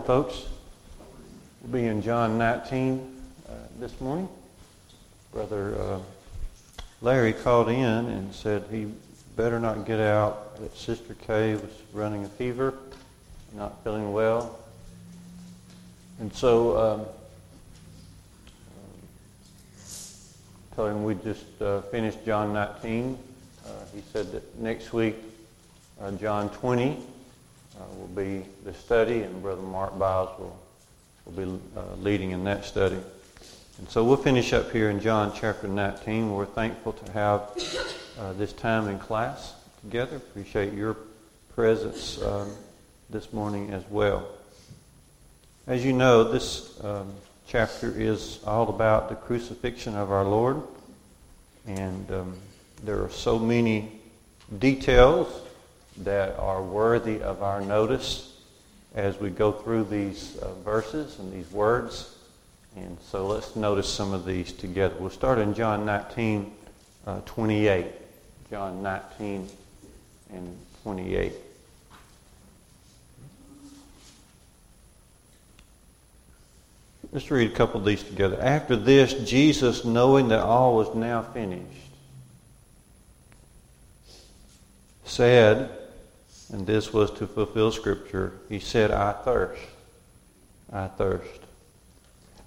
morning, folks. We'll be in John 19 uh, this morning. Brother uh, Larry called in and said he better not get out, that Sister Kay was running a fever, not feeling well. And so um, told him we just uh, finished John 19. Uh, he said that next week, uh, John 20 uh, will be the study, and Brother Mark Biles will, will be uh, leading in that study. And so we'll finish up here in John chapter 19. We're thankful to have uh, this time in class together. Appreciate your presence um, this morning as well. As you know, this um, chapter is all about the crucifixion of our Lord. And um, there are so many details that are worthy of our notice as we go through these uh, verses and these words. And so let's notice some of these together. We'll start in John 19, uh, 28. John 19 and 28. Let's read a couple of these together. After this, Jesus, knowing that all was now finished, said, and this was to fulfill Scripture, he said, I thirst. I thirst.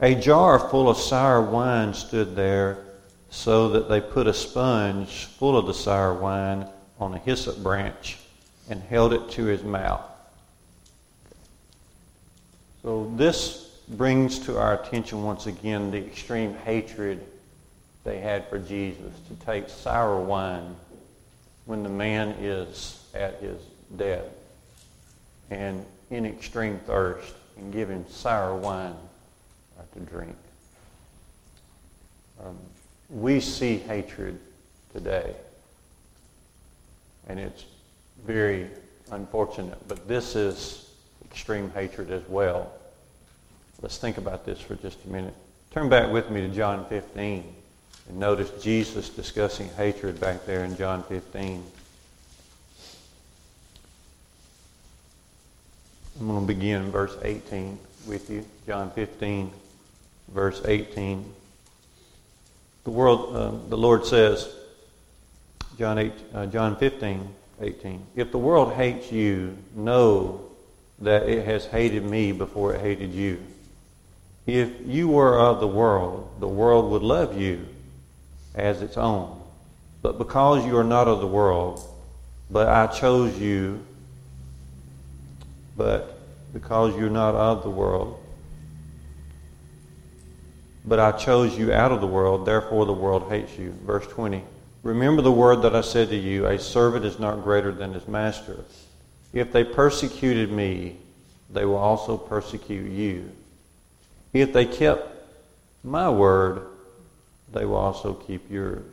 A jar full of sour wine stood there, so that they put a sponge full of the sour wine on a hyssop branch and held it to his mouth. So this brings to our attention once again the extreme hatred they had for Jesus to take sour wine when the man is at his death and in extreme thirst and him sour wine to drink. Um, we see hatred today, and it's very unfortunate, but this is extreme hatred as well. Let's think about this for just a minute. Turn back with me to John 15 and notice Jesus discussing hatred back there in John 15. I'm going to begin verse 18 with you. John 15, verse 18. The world, uh, the Lord says, John 8, uh, John 15, 18. If the world hates you, know that it has hated me before it hated you. If you were of the world, the world would love you as its own. But because you are not of the world, but I chose you but because you're not of the world, but I chose you out of the world, therefore the world hates you. Verse 20. Remember the word that I said to you a servant is not greater than his master. If they persecuted me, they will also persecute you. If they kept my word, they will also keep yours.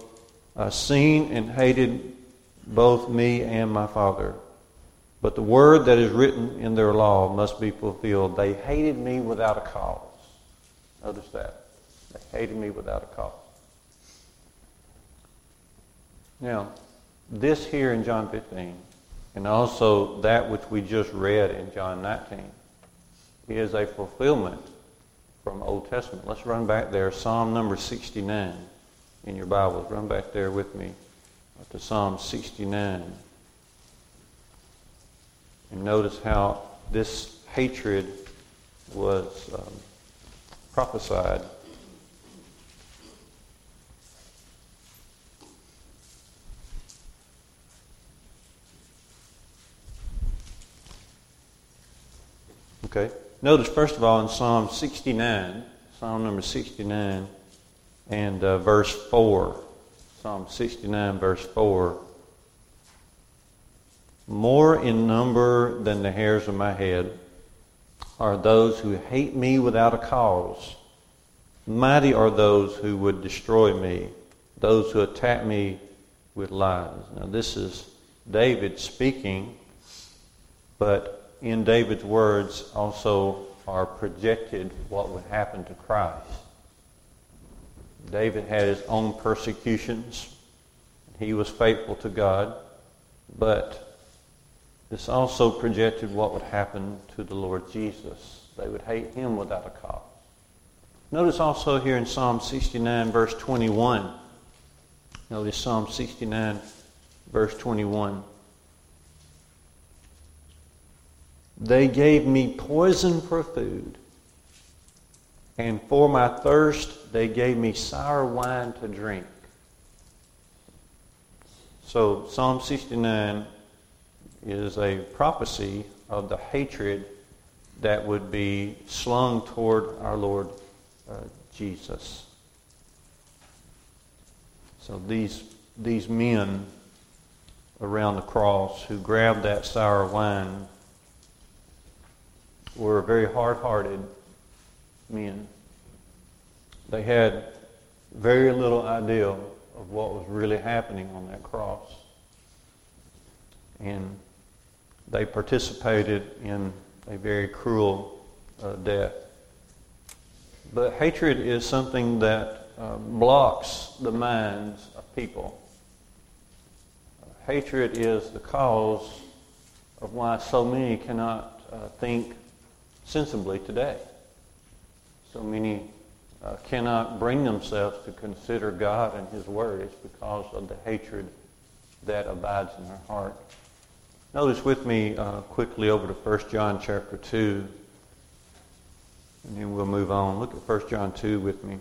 uh, seen and hated both me and my Father. But the word that is written in their law must be fulfilled. They hated me without a cause. Notice that. They hated me without a cause. Now, this here in John 15, and also that which we just read in John 19, is a fulfillment from Old Testament. Let's run back there, Psalm number 69 in your Bibles. Run back there with me to Psalm 69. And notice how this hatred was um, prophesied. Okay. Notice, first of all, in Psalm 69, Psalm number 69, and uh, verse 4. Psalm 69, verse 4. More in number than the hairs of my head are those who hate me without a cause. Mighty are those who would destroy me, those who attack me with lies. Now, this is David speaking, but in David's words also are projected what would happen to Christ. David had his own persecutions. He was faithful to God, but this also projected what would happen to the Lord Jesus. They would hate him without a cause. Notice also here in Psalm 69, verse 21. Notice Psalm 69, verse 21. They gave me poison for food, and for my thirst they gave me sour wine to drink. So, Psalm 69 is a prophecy of the hatred that would be slung toward our Lord uh, Jesus. So, these, these men around the cross who grabbed that sour wine were very hard hearted men. They had very little idea of what was really happening on that cross. And they participated in a very cruel uh, death. But hatred is something that uh, blocks the minds of people. hatred is the cause of why so many cannot uh, think sensibly today. So many uh, cannot bring themselves to consider God and His Word. It's because of the hatred that abides in their heart. Notice with me uh, quickly over to 1 John chapter 2, and then we'll move on. Look at 1 John 2 with me.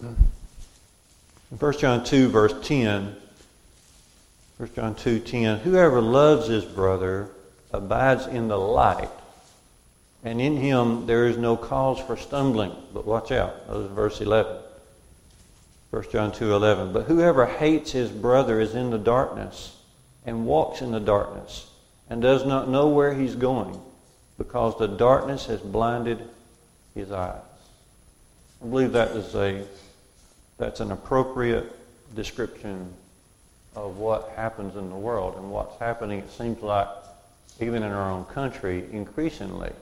In 1 John 2, verse 10, 1 John 2, 10, whoever loves his brother abides in the light, and in him there is no cause for stumbling. But watch out. That was verse 11. 1 John 2:11 But whoever hates his brother is in the darkness and walks in the darkness and does not know where he's going because the darkness has blinded his eyes. I believe that is a that's an appropriate description of what happens in the world and what's happening it seems like even in our own country increasingly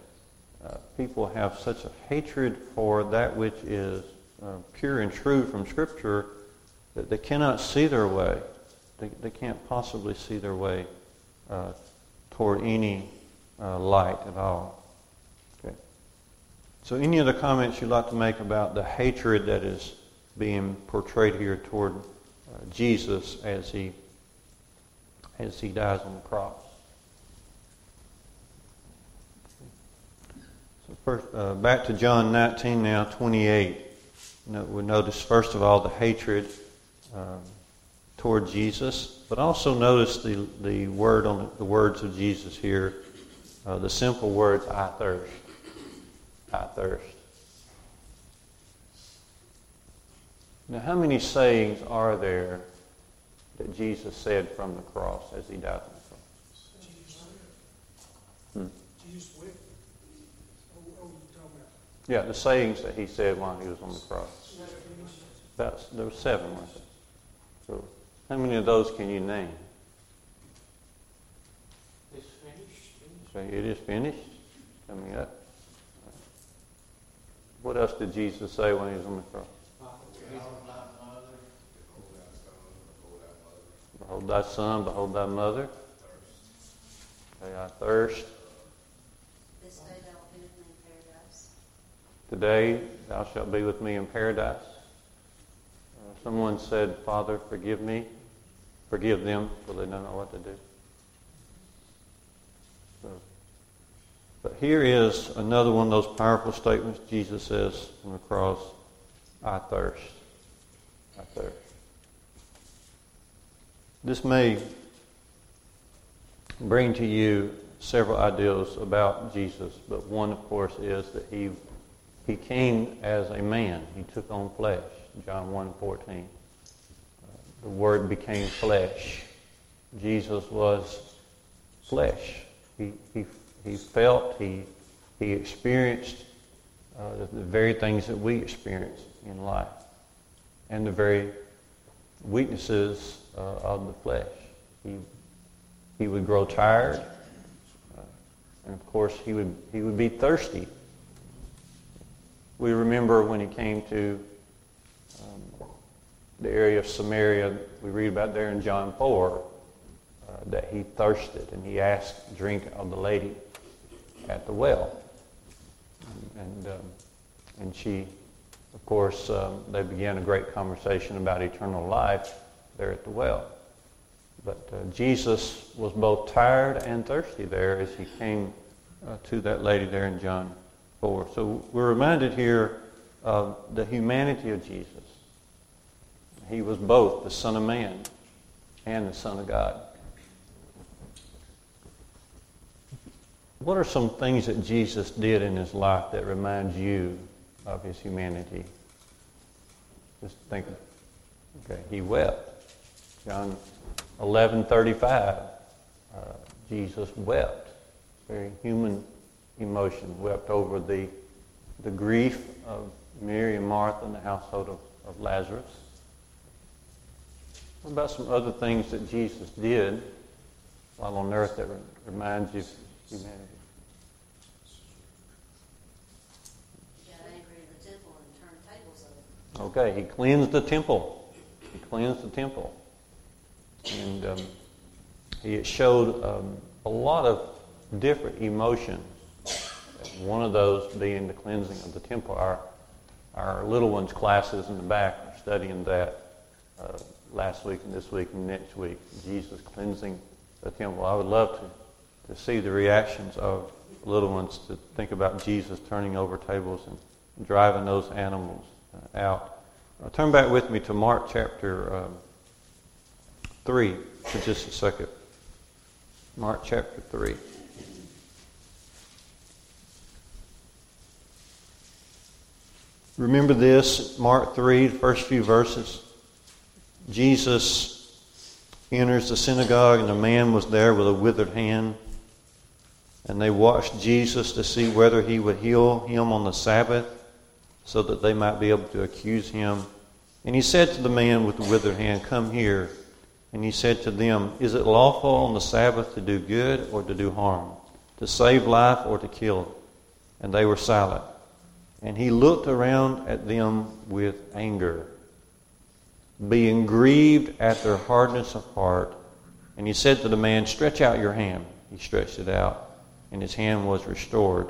uh, people have such a hatred for that which is uh, pure and true from Scripture that they cannot see their way. They, they can't possibly see their way uh, toward any uh, light at all. Okay. So, any other comments you'd like to make about the hatred that is being portrayed here toward uh, Jesus as he as he dies on the cross? So first, uh, back to John 19 now, 28 we notice, first of all, the hatred um, toward Jesus, but also notice the, the word on the, words of Jesus here, uh, the simple words, I thirst. I thirst. Now, how many sayings are there that Jesus said from the cross as he died on the cross? Hmm? Yeah, the sayings that he said while he was on the cross. About, there were seven, weren't there? So, how many of those can you name? It's finished. Say, it is finished. Coming up. What else did Jesus say when he was on the cross? Behold thy son, behold thy mother. Say, I thirst. Today thou shalt be with me in paradise. Uh, someone said, Father, forgive me. Forgive them, for they don't know what to do. So, but here is another one of those powerful statements Jesus says on the cross I thirst. I thirst. This may bring to you several ideas about Jesus, but one, of course, is that he he came as a man. He took on flesh. John 1.14. Uh, the Word became flesh. Jesus was flesh. He, he, he felt, he, he experienced uh, the, the very things that we experience in life and the very weaknesses uh, of the flesh. He, he would grow tired, uh, and of course, he would, he would be thirsty. We remember when he came to um, the area of Samaria, we read about there in John 4, uh, that he thirsted and he asked drink of the lady at the well. And, um, and she, of course, um, they began a great conversation about eternal life there at the well. But uh, Jesus was both tired and thirsty there as he came uh, to that lady there in John 4. So we're reminded here of the humanity of Jesus. He was both the Son of Man and the Son of God. What are some things that Jesus did in his life that reminds you of his humanity? Just think. Okay, he wept. John 11:35. Uh, Jesus wept. Very human emotion. Wept over the the grief of Mary and Martha and the household of, of Lazarus. What about some other things that Jesus did while on earth that reminds you of humanity? Okay, he cleansed the temple. He cleansed the temple. And um, he showed um, a lot of different emotions. One of those being the cleansing of the temple. Our, our little ones' classes in the back are studying that uh, last week and this week and next week. Jesus cleansing the temple. I would love to, to see the reactions of little ones to think about Jesus turning over tables and driving those animals uh, out. Uh, turn back with me to Mark chapter um, 3 for just a second. Mark chapter 3. Remember this, Mark 3, the first few verses. Jesus enters the synagogue, and a man was there with a withered hand. And they watched Jesus to see whether he would heal him on the Sabbath so that they might be able to accuse him. And he said to the man with the withered hand, Come here. And he said to them, Is it lawful on the Sabbath to do good or to do harm, to save life or to kill? And they were silent. And he looked around at them with anger, being grieved at their hardness of heart. And he said to the man, Stretch out your hand. He stretched it out, and his hand was restored.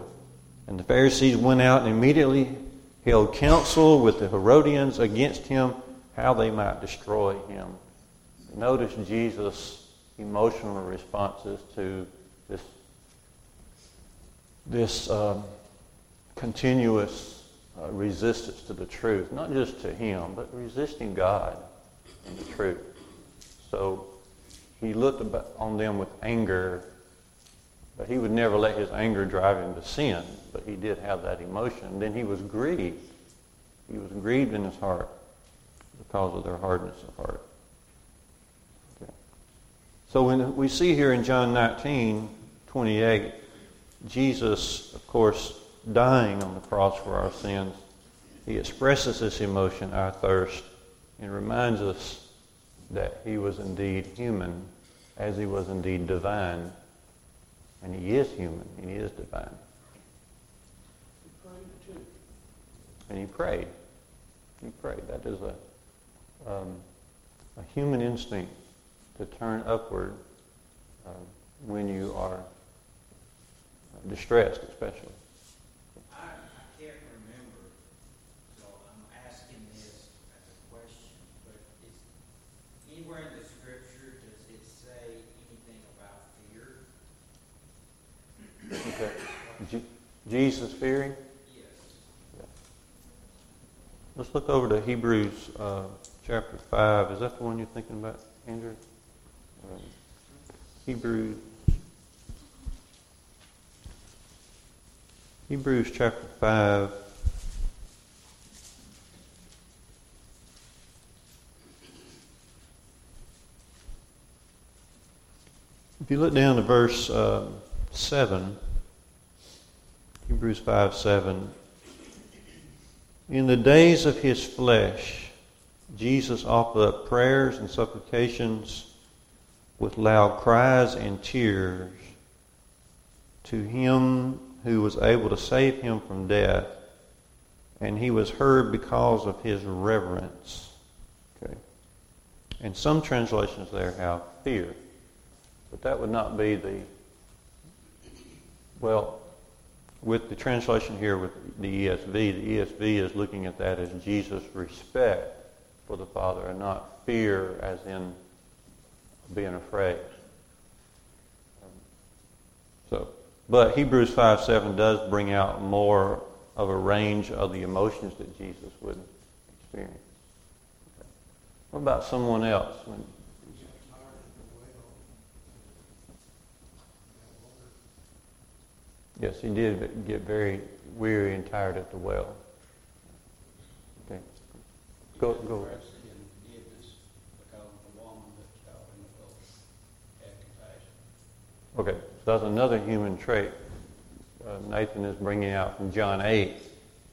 And the Pharisees went out and immediately held counsel with the Herodians against him, how they might destroy him. Notice Jesus' emotional responses to this, this um, continuous uh, resistance to the truth, not just to him, but resisting God and the truth. So he looked on them with anger, but he would never let his anger drive him to sin but he did have that emotion. Then he was grieved. He was grieved in his heart because of their hardness of heart. Okay. So when we see here in John 19, 28, Jesus, of course, dying on the cross for our sins, he expresses this emotion, our thirst, and reminds us that he was indeed human as he was indeed divine. And he is human, and he is divine. And he prayed. He prayed. That is a, um, a human instinct to turn upward uh, when you are distressed, especially. I, I can't remember, so I'm asking this as a question, but is anywhere in the scripture does it say anything about fear? Okay. Jesus fearing? Yes. Let's look over to Hebrews uh, chapter 5. Is that the one you're thinking about, Andrew? Uh, Hebrews. Hebrews chapter 5. If you look down to verse uh, 7, Hebrews 5 7, in the days of his flesh, Jesus offered up prayers and supplications with loud cries and tears to him who was able to save him from death, and he was heard because of his reverence. Okay. And some translations there have fear, but that would not be the, well, with the translation here with the ESV, the ESV is looking at that as Jesus' respect for the Father and not fear as in being afraid. So, but Hebrews 5 7 does bring out more of a range of the emotions that Jesus would experience. What about someone else? When, Yes, he did get very weary and tired at the well. Okay. Go, go. Okay, so that's another human trait. Uh, Nathan is bringing out from John 8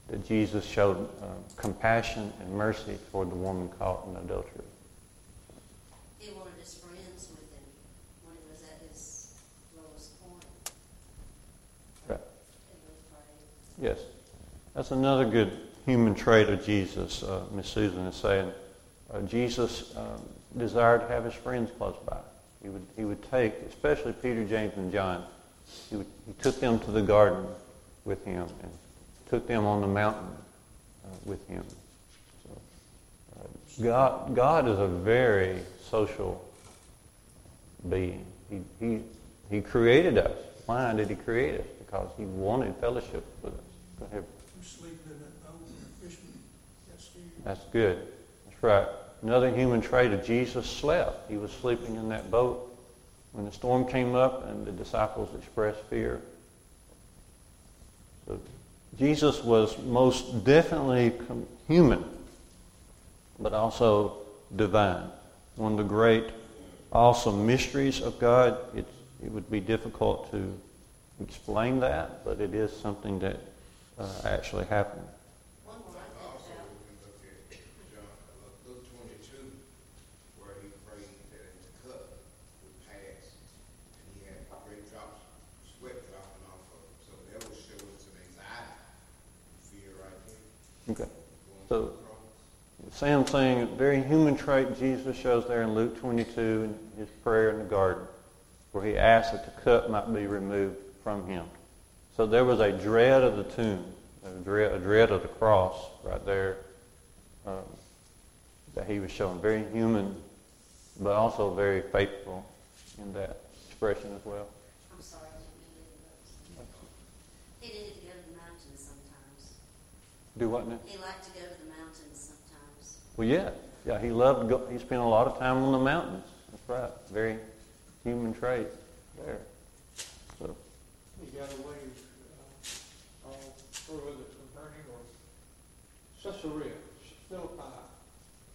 that Jesus showed uh, compassion and mercy toward the woman caught in adultery. He wanted his friends with him when he was at his lowest point. Right. Yes. That's another good human trait of Jesus, uh, Miss Susan is saying. Uh, Jesus um, desired to have his friends close by. He would, he would take, especially Peter, James, and John, he, would, he took them to the garden with him and took them on the mountain uh, with him. So, uh, God, God is a very social being. He, he, he created us. Why did he create us? Because he wanted fellowship with us. Go ahead. That's good. That's right. Another human trait of Jesus slept. He was sleeping in that boat when the storm came up and the disciples expressed fear. So Jesus was most definitely human, but also divine. One of the great, awesome mysteries of God. It's, it would be difficult to explain that, but it is something that uh, actually happened. Okay. So, same thing, very human trait Jesus shows there in Luke 22 in his prayer in the garden, where he asked that the cup might be removed from him. So there was a dread of the tomb, a dread, a dread of the cross right there um, that he was showing. Very human, but also very faithful in that expression as well. I'm sorry, He didn't do what now? He liked to go to the mountains sometimes. Well, yeah. Yeah, he loved to go. He spent a lot of time on the mountains. That's right. Very human trait there. He got away uh, the Capernaum or Caesarea, Philippi,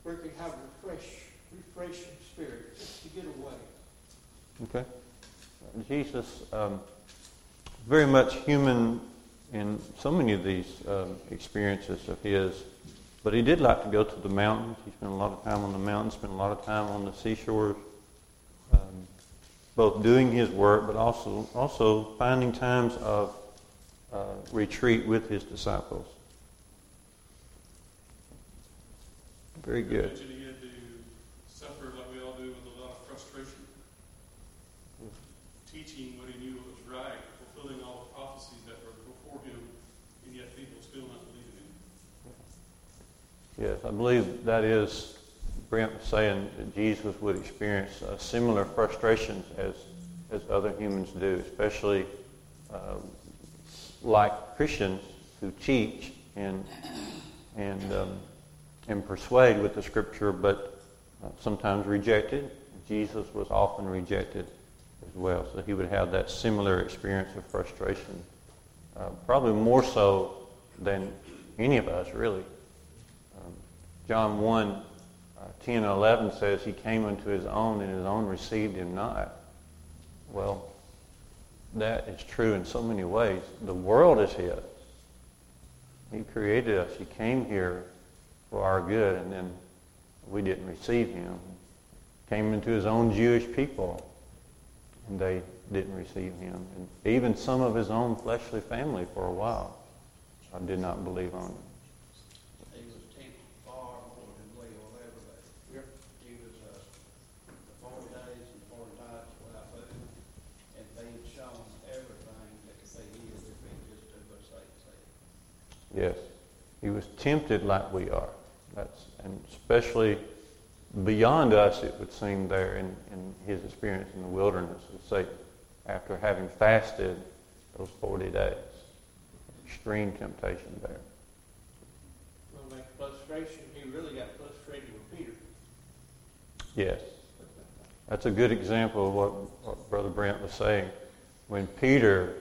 where he could have a refresh, refreshing spirit just to get away. Okay. Jesus, um, very much human in so many of these um, experiences of his. But he did like to go to the mountains. He spent a lot of time on the mountains, spent a lot of time on the seashores, um, both doing his work, but also also finding times of uh, retreat with his disciples. Very good. teaching what he knew was right, fulfilling all the prophecies that were before him, and yet people still not believing him. Yes, I believe that is, Brent was saying that Jesus would experience uh, similar frustrations as, as other humans do, especially uh, like Christians who teach and, and, um, and persuade with the scripture, but uh, sometimes rejected. Jesus was often rejected as well. So he would have that similar experience of frustration, uh, probably more so than any of us, really. Um, John 1 uh, 10 and 11 says, He came unto His own, and His own received Him not. Well, that is true in so many ways. The world is His. He created us. He came here for our good, and then we didn't receive Him. Came into His own Jewish people, and they didn't receive Him. And even some of His own fleshly family for a while I did not believe on Him. He was tempted far more than we will ever be. Yep. He was, uh, the forty days and forty nights without food, and being shown everything that could be his if he just do what Satan said. Yes. He was tempted like we are. That's, and especially beyond us, it would seem there in, in his experience in the wilderness of Satan after having fasted those 40 days. Extreme temptation there. Well, that frustration, he really got frustrated with Peter. Yes. That's a good example of what, what Brother Brent was saying. When Peter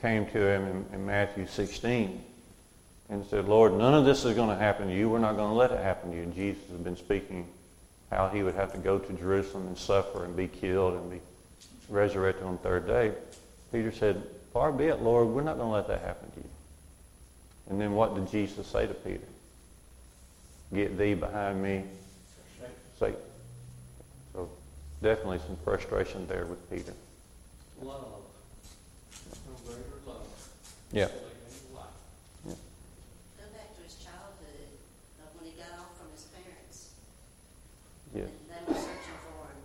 came to him in, in Matthew 16 and said, Lord, none of this is going to happen to you. We're not going to let it happen to you. And Jesus had been speaking how he would have to go to Jerusalem and suffer and be killed and be resurrected on the third day. Peter said, Far be it, Lord, we're not going to let that happen to you. And then what did Jesus say to Peter? Get thee behind me, Satan. So definitely some frustration there with Peter. Love. No greater love. Yeah. than any life. Go back to his childhood, uh, when he got off from his parents. Yeah. They were searching for him.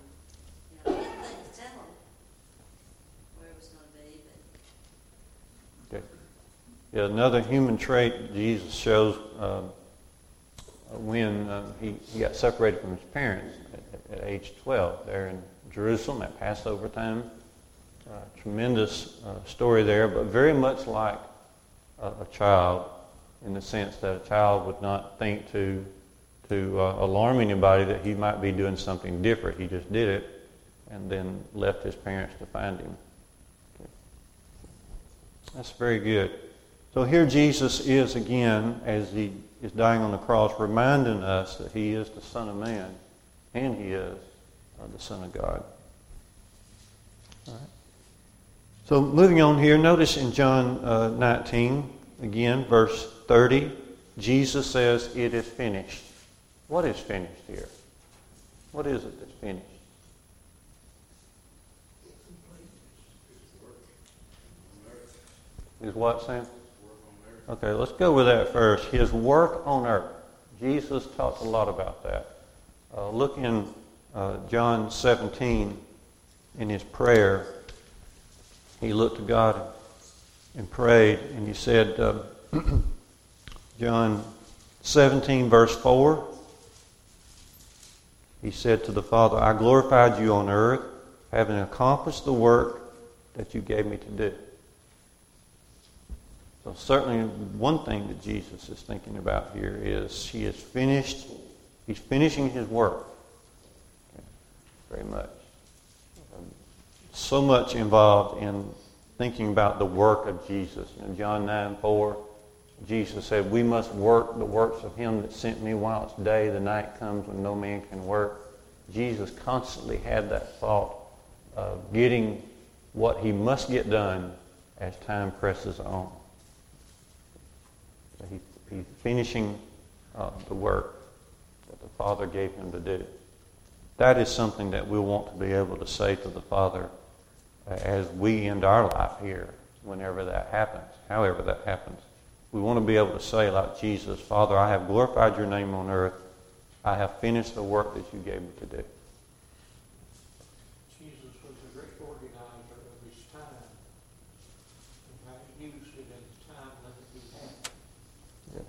You know, didn't tell him where it was going to be, but Okay. Yeah, another human trait Jesus shows um, when uh, he, he got separated from his parents at, at age 12 there in Jerusalem at Passover time. Uh, tremendous uh, story there, but very much like a, a child in the sense that a child would not think to, to uh, alarm anybody that he might be doing something different. He just did it and then left his parents to find him. Okay. That's very good. So here Jesus is again, as he is dying on the cross, reminding us that he is the Son of Man and he is uh, the Son of God. All right. So moving on here, notice in John uh, 19, again, verse 30, Jesus says, It is finished. What is finished here? What is it that's finished? Is what, Sam? Okay, let's go with that first. His work on earth. Jesus talked a lot about that. Uh, look in uh, John 17 in his prayer. He looked to God and prayed, and he said, uh, John 17, verse 4, he said to the Father, I glorified you on earth, having accomplished the work that you gave me to do. So certainly one thing that Jesus is thinking about here is he is finished, he's finishing his work. Okay. Very much. Um, so much involved in thinking about the work of Jesus. In John 9, 4, Jesus said, we must work the works of him that sent me while it's day. The night comes when no man can work. Jesus constantly had that thought of getting what he must get done as time presses on. He, he's finishing uh, the work that the Father gave him to do. That is something that we want to be able to say to the Father as we end our life here, whenever that happens, however that happens. We want to be able to say, like Jesus, Father, I have glorified your name on earth. I have finished the work that you gave me to do. Jesus was a great organizer of his time and how he used it in the time limit he had.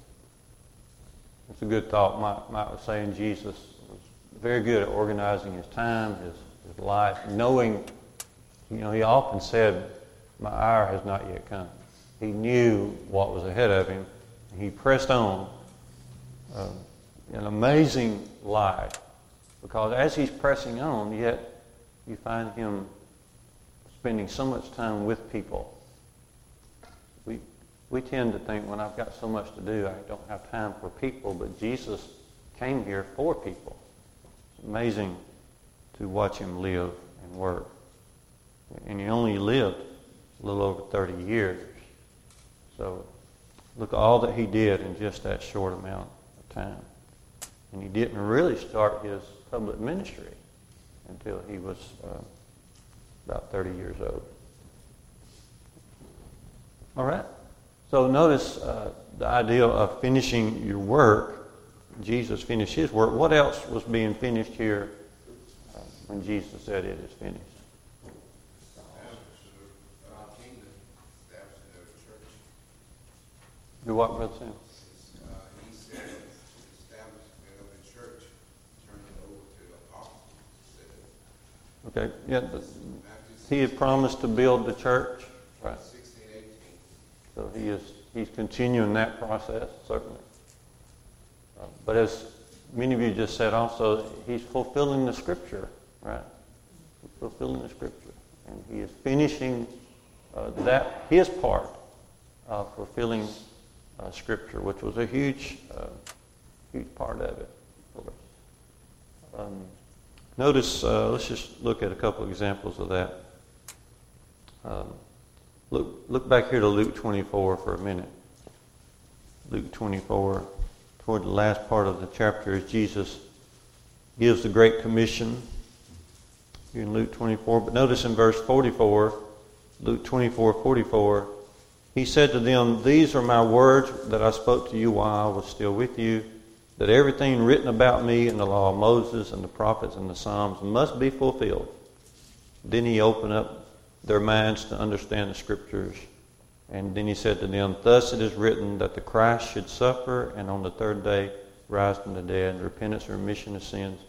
It's a good thought. Mike, Mike was saying Jesus was very good at organizing his time, his, his life, knowing, you know, he often said, my hour has not yet come. He knew what was ahead of him. He pressed on. Uh, an amazing life. Because as he's pressing on, yet you find him spending so much time with people. We, we tend to think when I've got so much to do, I don't have time for people, but Jesus came here for people. It's amazing to watch him live and work. And he only lived a little over 30 years. So look at all that he did in just that short amount of time. And he didn't really start his public ministry until he was uh, about 30 years old. All right. So notice uh, the idea of finishing your work. Jesus finished his work. What else was being finished here uh, when Jesus said it is finished? Do what, Brother Sam? he said establishment of the church, turning it over to the apostles. Okay. Yeah. the- He had promised to build the church. Right. So he is he's continuing that process, certainly. Uh, but as many of you just said also, he's fulfilling the scripture, right? He's fulfilling the scripture. And he is finishing uh, that, his part of fulfilling uh, scripture, which was a huge, uh, huge part of it. Um, notice, uh, let's just look at a couple examples of that. Um, Look, look back here to Luke 24 for a minute. Luke 24, toward the last part of the chapter, as Jesus gives the Great Commission here in Luke 24. But notice in verse 44, Luke 24, 44, he said to them, These are my words that I spoke to you while I was still with you, that everything written about me in the law of Moses and the prophets and the Psalms must be fulfilled. Then he opened up their minds to understand the scriptures. And then he said to them, Thus it is written that the Christ should suffer and on the third day rise from the dead, and repentance and remission of sins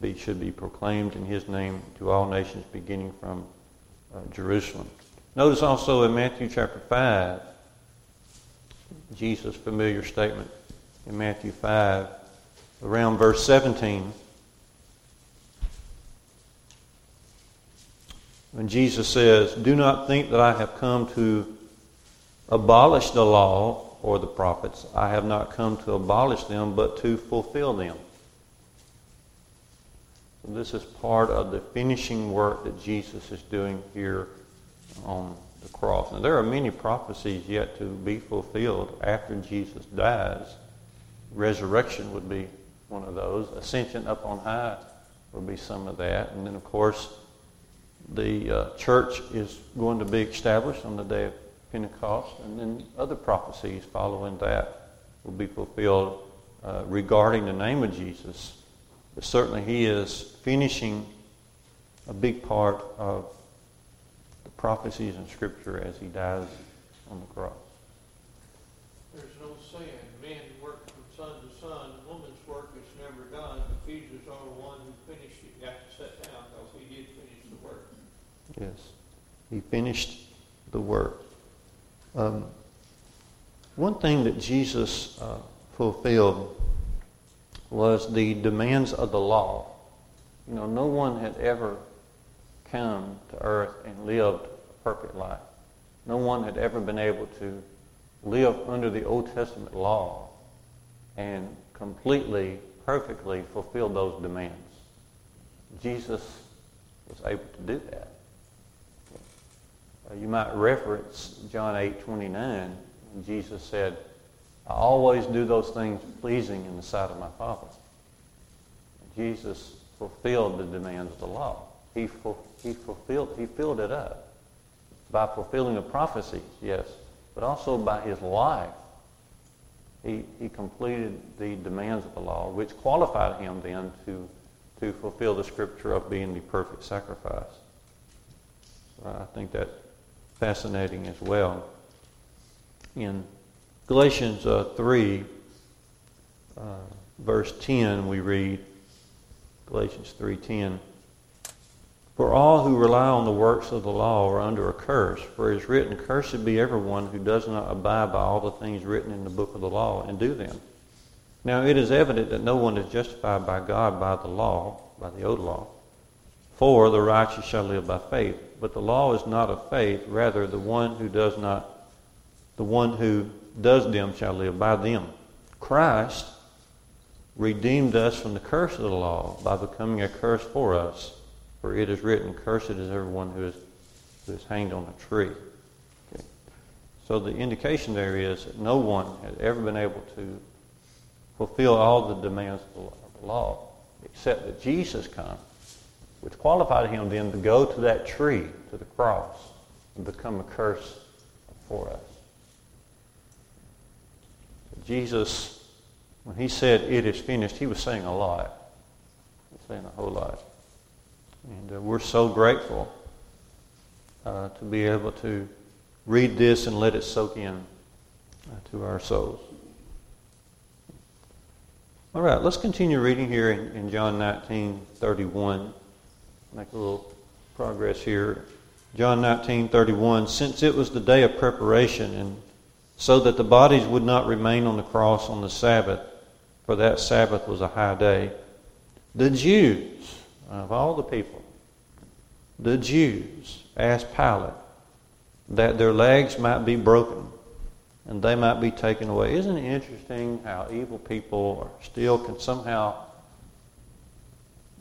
be, should be proclaimed in his name to all nations, beginning from uh, Jerusalem. Notice also in Matthew chapter 5, Jesus' familiar statement in Matthew 5, around verse 17. when Jesus says, Do not think that I have come to abolish the law or the prophets. I have not come to abolish them, but to fulfill them. So this is part of the finishing work that Jesus is doing here on the cross. Now, there are many prophecies yet to be fulfilled after Jesus dies. Resurrection would be one of those. Ascension up on high would be some of that. And then, of course, the uh, church is going to be established on the day of Pentecost, and then other prophecies following that will be fulfilled uh, regarding the name of Jesus. But certainly, he is finishing a big part of the prophecies in Scripture as he dies on the cross. There's no saying, man work from sun to sun, woman's work is never done. Ephesians are the one who finished it, got to sit down, because he did finish the work. Yes. He finished the work. Um, one thing that Jesus uh, fulfilled was the demands of the law. You know, no one had ever come to earth and lived a perfect life. No one had ever been able to live under the Old Testament law and completely, perfectly fulfill those demands. Jesus was able to do that. Uh, you might reference John 8 29 when Jesus said, I always do those things pleasing in the sight of my Father. Jesus fulfilled the demands of the law. He, fu- he fulfilled he filled it up by fulfilling the prophecies, yes, but also by his life. He, he completed the demands of the law, which qualified him then to, to fulfill the scripture of being the perfect sacrifice. I think that fascinating as well. In Galatians uh, 3, uh, verse 10, we read, Galatians 3.10, For all who rely on the works of the law are under a curse, for it is written, Cursed be everyone who does not abide by all the things written in the book of the law and do them. Now it is evident that no one is justified by God by the law, by the old law. For the righteous shall live by faith. But the law is not of faith, rather the one who does not the one who does them shall live by them. Christ redeemed us from the curse of the law by becoming a curse for us. For it is written, Cursed is everyone who is who is hanged on a tree. Okay. So the indication there is that no one has ever been able to fulfill all the demands of the law, except that Jesus come, which qualified him then to go to that tree, to the cross, and become a curse for us. Jesus, when he said, it is finished, he was saying a lot. He was saying a whole lot. And uh, we're so grateful uh, to be able to read this and let it soak in uh, to our souls. All right, let's continue reading here in, in John 19, 31. Make a little progress here. John 19, 31. Since it was the day of preparation, and so that the bodies would not remain on the cross on the Sabbath, for that Sabbath was a high day, the Jews, of all the people, the Jews asked Pilate that their legs might be broken and they might be taken away. Isn't it interesting how evil people still can somehow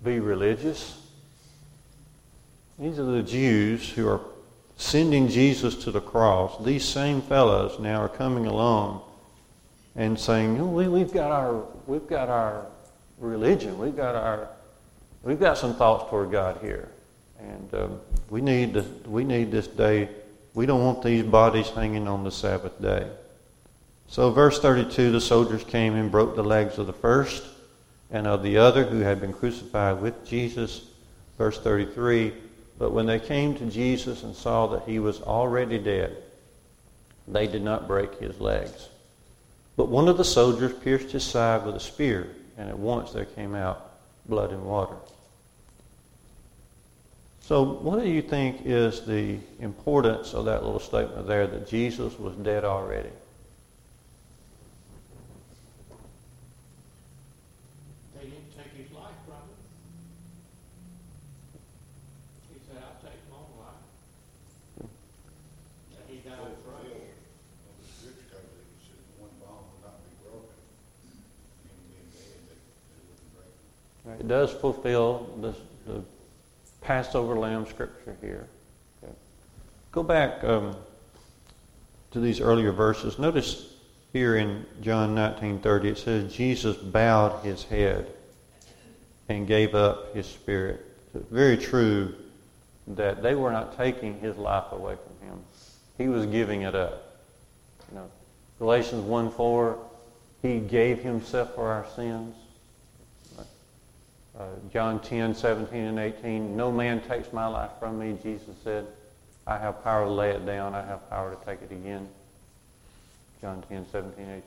be religious? These are the Jews who are sending Jesus to the cross. These same fellows now are coming along and saying, oh, we, we've got our we've got our religion. We've got our we've got some thoughts toward God here, and um, we need we need this day we don't want these bodies hanging on the Sabbath day. So, verse 32 the soldiers came and broke the legs of the first and of the other who had been crucified with Jesus. Verse 33 But when they came to Jesus and saw that he was already dead, they did not break his legs. But one of the soldiers pierced his side with a spear, and at once there came out blood and water. So, what do you think is the importance of that little statement there that Jesus was dead already? They didn't take his life from him. He said, I'll take my own life. And he died for us. The scripture comes, it said one bone will not be broken. Him being dead, it wouldn't break. It does fulfill this, the Passover lamb scripture here. Okay. Go back um, to these earlier verses. Notice here in John 19:30 it says Jesus bowed his head and gave up his spirit. It's very true that they were not taking his life away from him. He was giving it up. You know, Galatians 1:4 he gave himself for our sins. Uh, John 10, 17, and 18. No man takes my life from me, Jesus said. I have power to lay it down. I have power to take it again. John 10, 17, 18.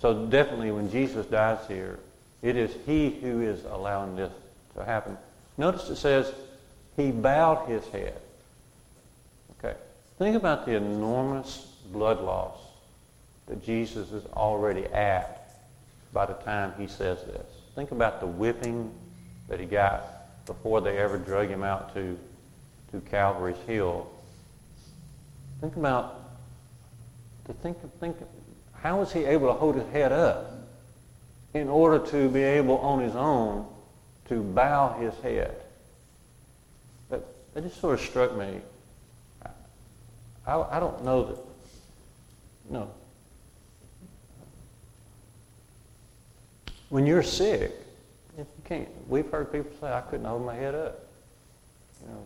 So definitely when Jesus dies here, it is he who is allowing this to happen. Notice it says he bowed his head. Okay. Think about the enormous blood loss that Jesus is already at by the time he says this. Think about the whipping that he got before they ever drug him out to, to Calvary's Hill. Think about, to think, think, how was he able to hold his head up in order to be able on his own to bow his head? That, that just sort of struck me. I, I don't know that, no. When you're sick, you can't. We've heard people say, I couldn't hold my head up. You know,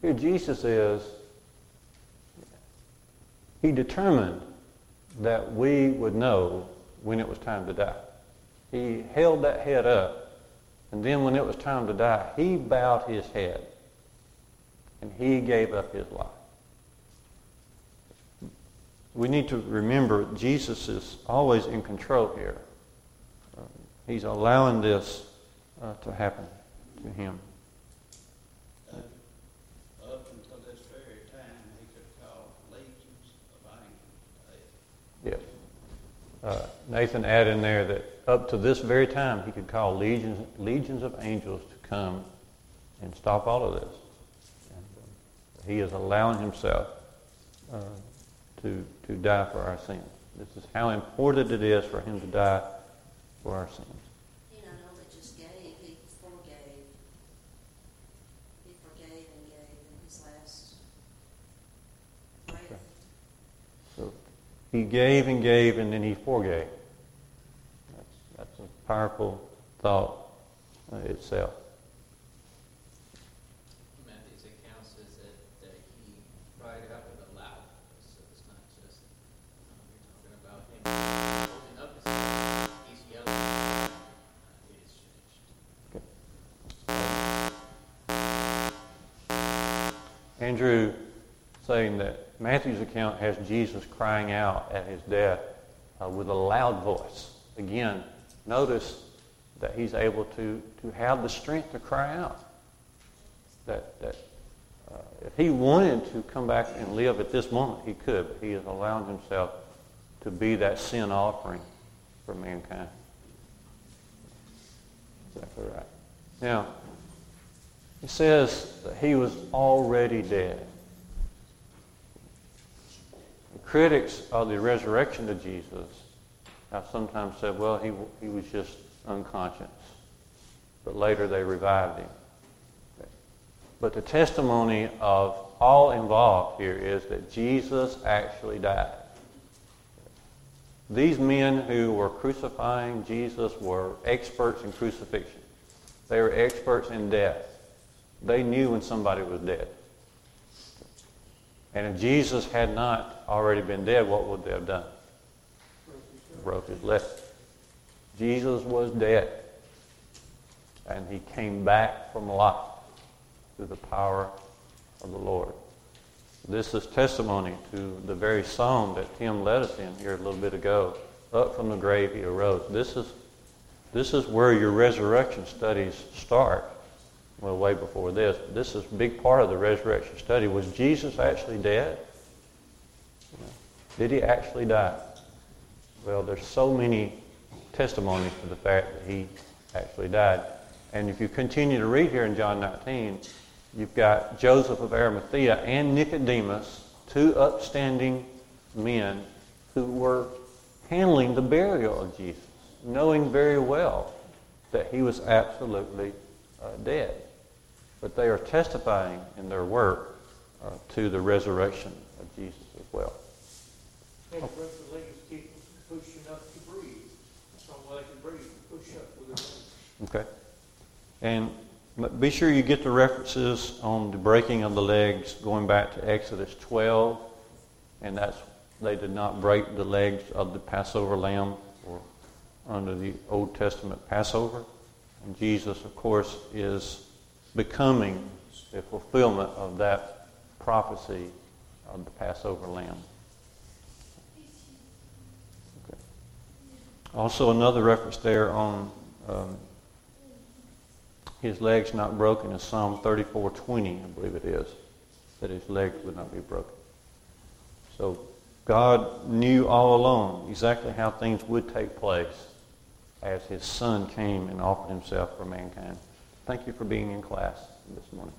here Jesus is, he determined that we would know when it was time to die. He held that head up, and then when it was time to die, he bowed his head, and he gave up his life. We need to remember Jesus is always in control here. He's allowing this uh, to happen to him. Up until this very time, he could call legions of angels. Yes. Uh, Nathan added in there that up to this very time, he could call legions, legions of angels to come and stop all of this. And, um, he is allowing himself uh, to, to die for our sins. This is how important it is for him to die for our sins. He not only just gave, he forgave. He forgave and gave in his last He gave and gave, and then he forgave. That's, that's a powerful thought uh, itself. Matthew's account says that, that he cried out with a loud voice, so it's not just, um, you're talking about him holding up his hand, he's yelling, uh, it is finished. Andrew saying that Matthew's account has Jesus crying out at his death uh, with a loud voice. Again, notice that he's able to, to have the strength to cry out. That, that uh, if he wanted to come back and live at this moment, he could, but he has allowed himself to be that sin offering for mankind. Exactly right. Now, it says that he was already dead. Critics of the resurrection of Jesus have sometimes said, well, he, he was just unconscious. But later they revived him. But the testimony of all involved here is that Jesus actually died. These men who were crucifying Jesus were experts in crucifixion. They were experts in death. They knew when somebody was dead. And if Jesus had not already been dead, what would they have done? Broke his leg. Jesus was dead. And he came back from life through the power of the Lord. This is testimony to the very song that Tim led us in here a little bit ago. Up from the grave he arose. This is, this is where your resurrection studies start. Well, way before this. This is a big part of the resurrection study. Was Jesus actually dead? Did he actually die? Well, there's so many testimonies to the fact that he actually died. And if you continue to read here in John 19, you've got Joseph of Arimathea and Nicodemus, two upstanding men who were handling the burial of Jesus, knowing very well that he was absolutely uh, dead. But they are testifying in their work uh, to the resurrection of Jesus as well. Had to rub the legs, keep pushing up to breathe. That's all they can breathe, push up with their legs. Okay. And be sure you get the references on the breaking of the legs going back to Exodus 12. And that's, they did not break the legs of the Passover lamb or under the Old Testament Passover. And Jesus, of course, is becoming the fulfillment of that prophecy of the Passover lamb. Okay. Also, another reference there on um, his legs not broken is Psalm 34:20, I believe it is, that his legs would not be broken. So God knew all along exactly how things would take place as his son came and offered himself for mankind. Thank you for being in class this morning.